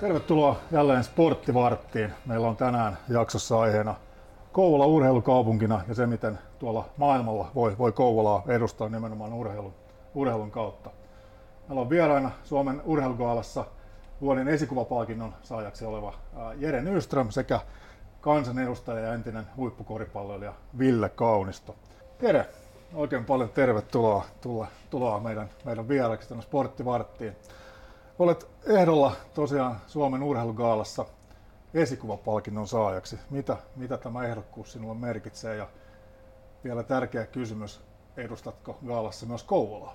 Tervetuloa jälleen Sporttivarttiin. Meillä on tänään jaksossa aiheena Kouvola urheilukaupunkina ja se, miten tuolla maailmalla voi, voi Kouvolaa edustaa nimenomaan urheilun, urheilun kautta. Meillä on vieraina Suomen urheilugaalassa vuoden esikuvapalkinnon saajaksi oleva Jere Nyström sekä kansanedustaja ja entinen huippukoripalloilija Ville Kaunisto. Jere, oikein paljon tervetuloa tulla, tuloa meidän, meidän vieraksi tänne Sporttivarttiin. Olet ehdolla tosiaan Suomen urheilugaalassa esikuvapalkinnon saajaksi. Mitä, mitä tämä ehdokkuus sinulle merkitsee? Ja vielä tärkeä kysymys, edustatko gaalassa myös Kouvolaa?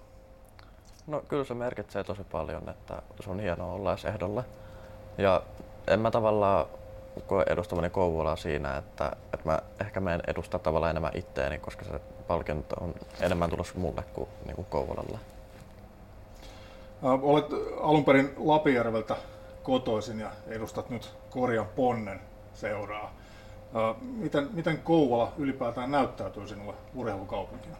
No kyllä se merkitsee tosi paljon, että se on hienoa olla edes ehdolla. Ja en mä tavallaan koe edustavani Kouvolaa siinä, että, että mä ehkä menen edustaa tavallaan enemmän itteeni, koska se palkinto on enemmän tulossa mulle kuin, niin kuin Kouvolalle. Ää, Olet alun perin Lapijärveltä kotoisin ja edustat nyt Korjan Ponnen seuraa. Ää, Miten, miten Kouvola ylipäätään näyttäytyy sinulle urheilukaupunkina?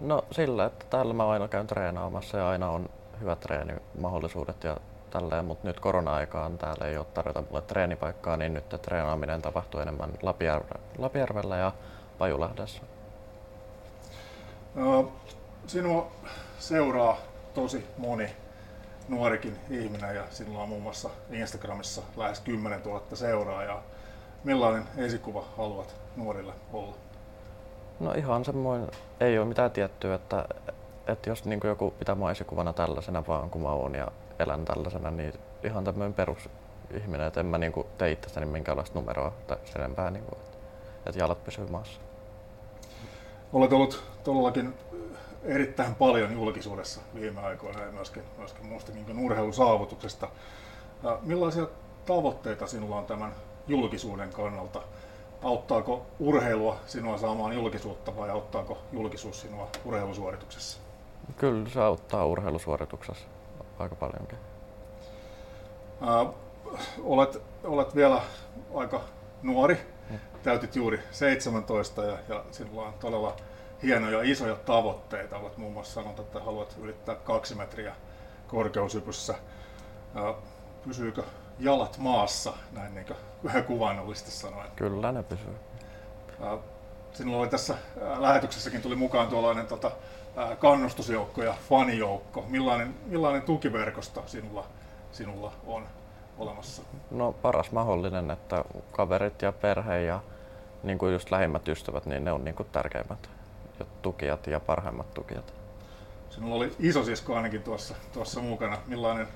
No sillä, että täällä mä aina käyn treenaamassa ja aina on hyvät treenimahdollisuudet ja tälleen, mutta nyt korona-aikaan täällä ei ole tarjota mulle treenipaikkaa, niin nyt treenaaminen tapahtuu enemmän Lapijärve- Lapijärvellä ja Pajulahdessa. Sinua seuraa tosi moni nuorikin ihminen ja sinulla on muun muassa Instagramissa lähes 10 000 seuraajaa. Millainen esikuva haluat nuorille olla? No ihan semmoinen, ei ole mitään tiettyä, että, että jos niin joku pitää mua esikuvana tällaisena vaan kun mä oon ja elän tällaisena, niin ihan tämmöinen perusihminen, että en mä niin kuin tee itsestäni minkäänlaista numeroa tai sen enempää, niin kuin, että, että jalat pysyy maassa. Olet ollut todellakin erittäin paljon julkisuudessa viime aikoina ja myöskin, myöskin muustakin urheilusaavutuksesta. Ää, Millaisia tavoitteita sinulla on tämän julkisuuden kannalta? Auttaako urheilua sinua saamaan julkisuutta vai auttaako julkisuus sinua urheilusuorituksessa? Kyllä se auttaa urheilusuorituksessa aika paljonkin. Ää, olet, olet vielä aika nuori, täytit juuri 17 ja, ja sinulla on todella hienoja isoja tavoitteita. Olet muun muassa sanonut, että haluat ylittää kaksi metriä korkeushypyssä. Pysyykö jalat maassa, näin niin kuin kuvainnollisesti sanoen? Kyllä ne pysyy. Sinulla oli tässä lähetyksessäkin tuli mukaan tuollainen tota, kannustusjoukko ja fanijoukko. Millainen, millainen tukiverkosto sinulla, sinulla on olemassa? No paras mahdollinen, että kaverit ja perhe ja niin kuin just lähimmät ystävät, niin ne on niin kuin tärkeimmät ja tukijat ja parhaimmat tukijat. Sinulla oli isosisko ainakin tuossa, tuossa mukana. Millainen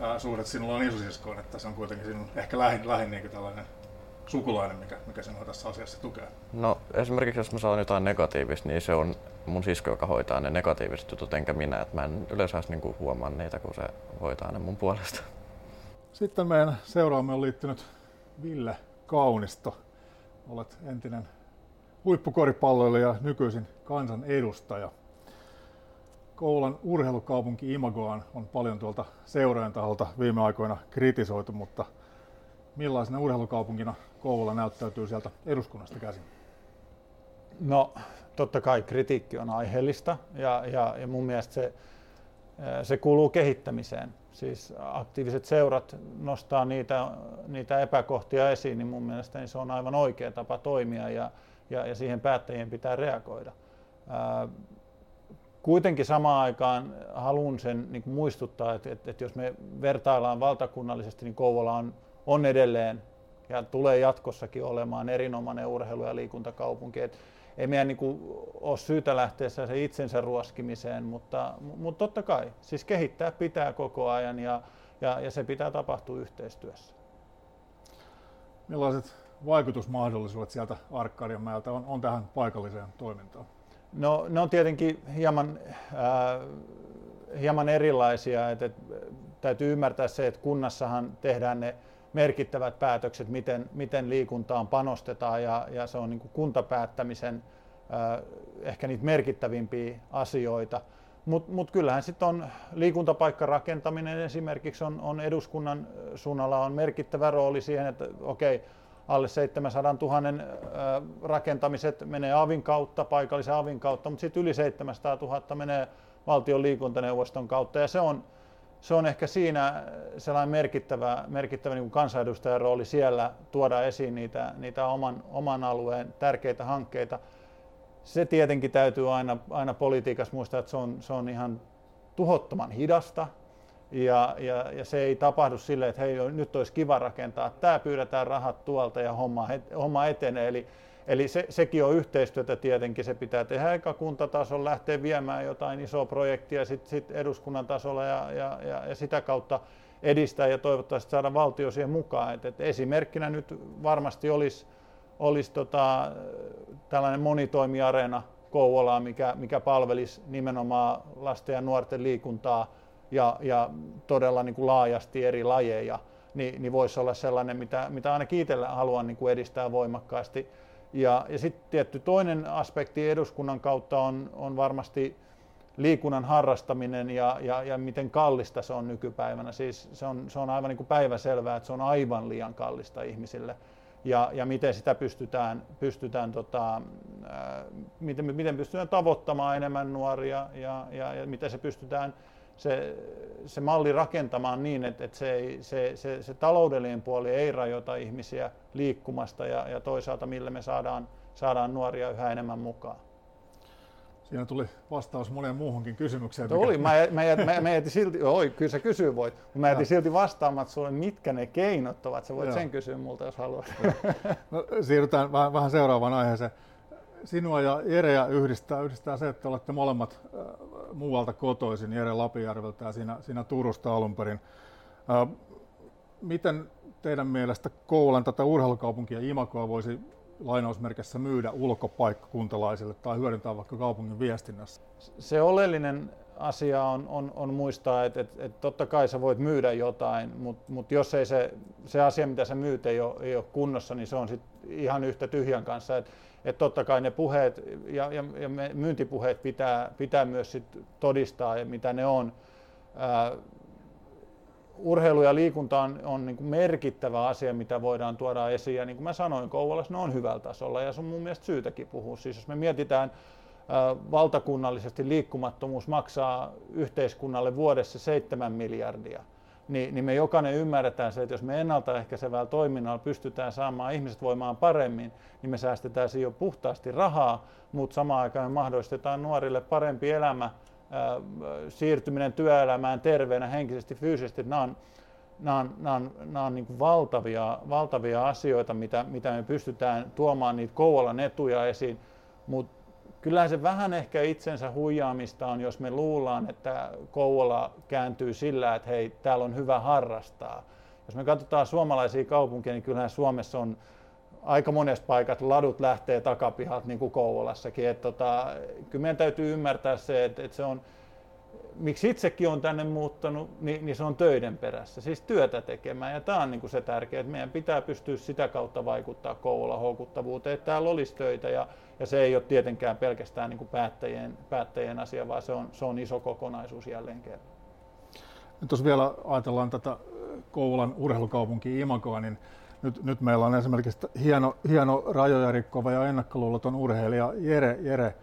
ää, suhde sinulla on isosiskoon, että se on kuitenkin sinun ehkä lähin, lähin niin tällainen sukulainen, mikä, mikä sinua tässä asiassa tukee? No esimerkiksi jos mä saan jotain negatiivista, niin se on mun sisko, joka hoitaa ne negatiiviset jutut, enkä minä. Et mä en yleensä edes niinku huomaa niitä, kun se hoitaa ne mun puolesta. Sitten meidän seuraamme on liittynyt Ville Kaunisto. Olet entinen huippukoripalloilija ja nykyisin kansan edustaja. Kouvolan urheilukaupunki Imagoaan on paljon tuolta seurojen taholta viime aikoina kritisoitu, mutta millaisena urheilukaupunkina Kouvola näyttäytyy sieltä eduskunnasta käsin? No totta kai kritiikki on aiheellista ja, ja, ja mun mielestä se, ää, se kuuluu kehittämiseen. Siis aktiiviset seurat nostaa niitä, niitä epäkohtia esiin, niin mun mielestä se on aivan oikea tapa toimia ja, ja, ja siihen päättäjien pitää reagoida. Ää, kuitenkin samaan aikaan haluan sen niin kuin muistuttaa, että, että, että jos me vertaillaan valtakunnallisesti, niin Kouvola on, on edelleen ja tulee jatkossakin olemaan erinomainen urheilu- ja liikuntakaupunki. Et ei meidän niin kuin, ole syytä lähteä se itsensä ruoskimiseen, mutta, mutta totta kai, siis kehittää pitää koko ajan ja, ja, ja se pitää tapahtua yhteistyössä. Millaiset vaikutusmahdollisuudet sieltä Arkkadianmäeltä on, on tähän paikalliseen toimintaan? No, ne on tietenkin hieman, äh, hieman erilaisia. Et, et, täytyy ymmärtää se, että kunnassahan tehdään ne merkittävät päätökset, miten, miten liikuntaan panostetaan ja, ja se on niin kuntapäättämisen äh, ehkä niitä merkittävimpiä asioita. Mutta mut kyllähän sitten on liikuntapaikkarakentaminen esimerkiksi on, on eduskunnan suunnalla on merkittävä rooli siihen, että okei, alle 700 000 rakentamiset menee avin kautta, paikallisen avin kautta, mutta sitten yli 700 000 menee valtion liikuntaneuvoston kautta ja se on, se on ehkä siinä sellainen merkittävä, merkittävä niin kuin kansanedustajan rooli siellä tuoda esiin niitä, niitä oman, oman alueen tärkeitä hankkeita. Se tietenkin täytyy aina, aina politiikassa muistaa, että se on, se on ihan tuhottoman hidasta, ja, ja, ja se ei tapahdu silleen, että hei, nyt olisi kiva rakentaa, tämä pyydetään rahat tuolta ja homma, homma etenee. Eli, eli se, sekin on yhteistyötä tietenkin, se pitää tehdä eka kuntatasolla, lähteä viemään jotain isoa projektia sitten sit eduskunnan tasolla ja, ja, ja, ja sitä kautta edistää ja toivottavasti saada valtio siihen mukaan. Et, et esimerkkinä nyt varmasti olisi, olisi tota, tällainen monitoimiareena Kouvolaa, mikä, mikä palvelisi nimenomaan lasten ja nuorten liikuntaa ja, ja todella niin kuin laajasti eri lajeja, niin, niin voisi olla sellainen, mitä, mitä ainakin itsellä haluan niin kuin edistää voimakkaasti. Ja, ja sitten tietty toinen aspekti eduskunnan kautta on, on varmasti liikunnan harrastaminen ja, ja, ja miten kallista se on nykypäivänä. Siis se on, se on aivan niin kuin päiväselvää, että se on aivan liian kallista ihmisille. Ja, ja miten sitä pystytään, pystytään tota, ää, miten, miten pystytään tavoittamaan enemmän nuoria ja, ja, ja miten se pystytään se, se malli rakentamaan niin, että, että se, ei, se, se, se taloudellinen puoli ei rajoita ihmisiä liikkumasta ja, ja toisaalta millä me saadaan, saadaan nuoria yhä enemmän mukaan. Siinä tuli vastaus moneen muuhunkin kysymykseen. Mikä... Oli, mä, mä, mä, mä jätin silti, oi, kyllä sä kysyy voit, mutta mä jätin silti vastaamatta sulle, mitkä ne keinot ovat. Sä voit Joo. sen kysyä multa, jos haluat. No, siirrytään vähän, vähän seuraavaan aiheeseen sinua ja Jereä yhdistää, yhdistää se, että olette molemmat äh, muualta kotoisin, Jere Lapijärveltä ja siinä, siinä Turusta alun perin. Miten teidän mielestä Koulan tätä urheilukaupunkia Imakoa voisi lainausmerkissä myydä ulkopaikkakuntalaisille tai hyödyntää vaikka kaupungin viestinnässä? Se oleellinen asia on, on, on muistaa, että, että, että totta kai sä voit myydä jotain, mutta, mutta jos ei se, se asia, mitä sä myyt, ei ole, ei ole kunnossa, niin se on sit ihan yhtä tyhjän kanssa. Että, että totta kai ne puheet ja, ja, ja myyntipuheet pitää, pitää myös sit todistaa, mitä ne on. Ää, urheilu ja liikunta on, on niin kuin merkittävä asia, mitä voidaan tuoda esiin. Ja niin kuin mä sanoin, Kouvolassa ne on hyvällä tasolla ja se on mun mielestä syytäkin puhua. Siis jos me mietitään ää, valtakunnallisesti liikkumattomuus maksaa yhteiskunnalle vuodessa 7 miljardia niin, niin me jokainen ymmärretään se, että jos me ennaltaehkäisevällä toiminnalla pystytään saamaan ihmiset voimaan paremmin, niin me säästetään siinä jo puhtaasti rahaa, mutta samaan aikaan me mahdollistetaan nuorille parempi elämä, siirtyminen työelämään terveenä henkisesti, fyysisesti. Nämä on, nämä on, nämä on, nämä on niin valtavia, valtavia asioita, mitä, mitä me pystytään tuomaan niitä Kouvolan etuja esiin, mutta kyllähän se vähän ehkä itsensä huijaamista on, jos me luullaan, että Kouvola kääntyy sillä, että hei, täällä on hyvä harrastaa. Jos me katsotaan suomalaisia kaupunkeja, niin kyllähän Suomessa on aika monessa paikat ladut lähtee takapihalta, niin kuin Kouvolassakin. Että tota, kyllä meidän täytyy ymmärtää se, että, että se on, miksi itsekin on tänne muuttanut, niin, niin se on töiden perässä, siis työtä tekemään. Ja tämä on niin kuin se tärkeää, että meidän pitää pystyä sitä kautta vaikuttaa Kouvolan houkuttavuuteen, että täällä olisi töitä. Ja, ja se ei ole tietenkään pelkästään niin kuin päättäjien, päättäjien asia, vaan se on, se on iso kokonaisuus jälleen kerran. Nyt jos vielä ajatellaan tätä Kouvolan urheilukaupunki Imagoa, niin nyt, nyt meillä on esimerkiksi hieno, hieno rajoja rikkova ja ennakkoluuloton urheilija Jere, Jere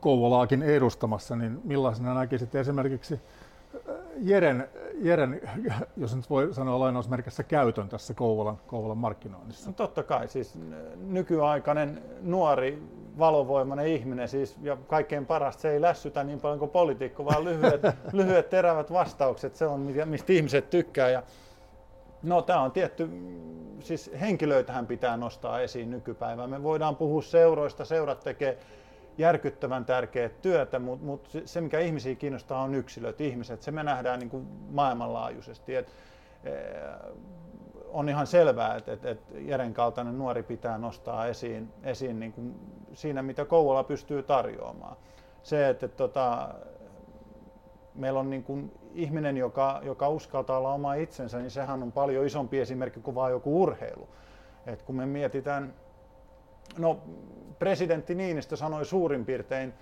Kouvolaakin edustamassa, niin millaisena näkisit esimerkiksi äh, Jeren, Jeren, jos nyt voi sanoa lainausmerkissä, käytön tässä Kouvolan, Kouvolan markkinoinnissa? No totta kai, siis nykyaikainen nuori valovoimainen ihminen, siis, ja kaikkein parasta se ei lässytä niin paljon kuin poliitikko, vaan lyhyet, lyhyet terävät vastaukset, se on mistä ihmiset tykkää. Ja, no tämä on tietty, siis henkilöitähän pitää nostaa esiin nykypäivään. Me voidaan puhua seuroista, seurat tekee järkyttävän tärkeää työtä, mutta mut se mikä ihmisiä kiinnostaa on yksilöt, ihmiset. Se me nähdään niin kuin maailmanlaajuisesti. Et, eh, on ihan selvää, että, että, että Jeren kaltainen nuori pitää nostaa esiin, esiin niin kuin siinä, mitä Kouvola pystyy tarjoamaan. Se, että, että tota, meillä on niin kuin ihminen, joka, joka uskaltaa olla oma itsensä, niin sehän on paljon isompi esimerkki kuin vain joku urheilu. Et kun me mietitään, no presidentti Niinistö sanoi suurin piirtein,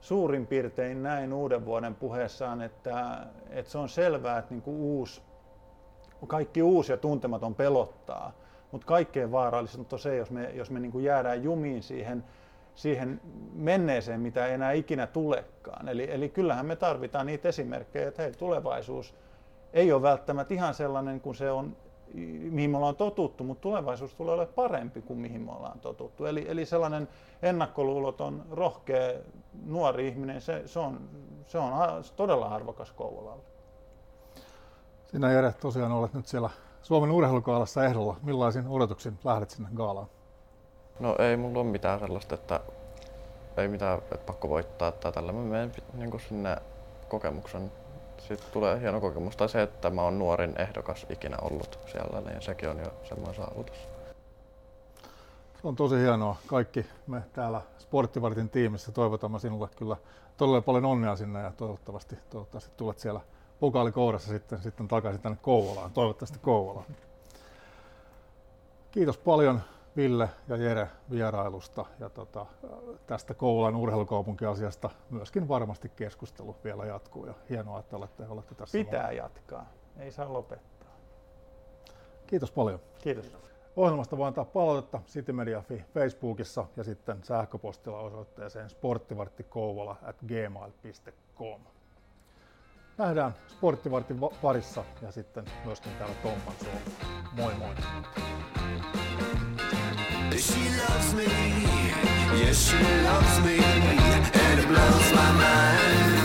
suurin piirtein näin uuden vuoden puheessaan, että, että se on selvää, että niin kuin uusi, kaikki uusi ja tuntematon pelottaa, mutta kaikkein vaarallisinta on se, jos me, jos me niin kuin jäädään jumiin siihen, siihen menneeseen, mitä ei enää ikinä tulekaan. Eli, eli kyllähän me tarvitaan niitä esimerkkejä, että hei, tulevaisuus ei ole välttämättä ihan sellainen kuin se on mihin me ollaan totuttu, mutta tulevaisuus tulee olemaan parempi kuin mihin me ollaan totuttu. Eli, eli sellainen ennakkoluuloton, rohkea, nuori ihminen, se, se, on, se on todella arvokas Kouvolalle. Sinä Jere tosiaan olet nyt siellä Suomen urheilukaalassa ehdolla. Millaisin odotuksin lähdet sinne gaalaan? No ei mulla ole mitään sellaista, että ei mitään, että pakko voittaa tai tällä. Mä menen niin sinne kokemuksen sitten tulee hieno kokemus. Tai se, että mä oon nuorin ehdokas ikinä ollut siellä, niin sekin on jo semmoinen saavutus. Se on tosi hienoa. Kaikki me täällä Sporttivartin tiimissä toivotamme sinulle kyllä todella paljon onnea sinne ja toivottavasti, toivottavasti tulet siellä pokaalikourassa sitten, sitten takaisin tänne Kouvolaan, toivottavasti Kouvolaan. Kiitos paljon Ville ja Jere vierailusta ja tota, tästä Kouvolan urheilukaupunkiasiasta myöskin varmasti keskustelu vielä jatkuu ja hienoa, että olette, olette tässä. Pitää mukana. jatkaa, ei saa lopettaa. Kiitos paljon. Kiitos. Ohjelmasta voi antaa palautetta Citymedia Facebookissa ja sitten sähköpostilla osoitteeseen sporttivarttikouvola at gmail.com. Nähdään Sporttivartin parissa ja sitten myöskin täällä Tompan Suomessa. Moi moi! She loves me, yes, she loves me, and it blows my mind.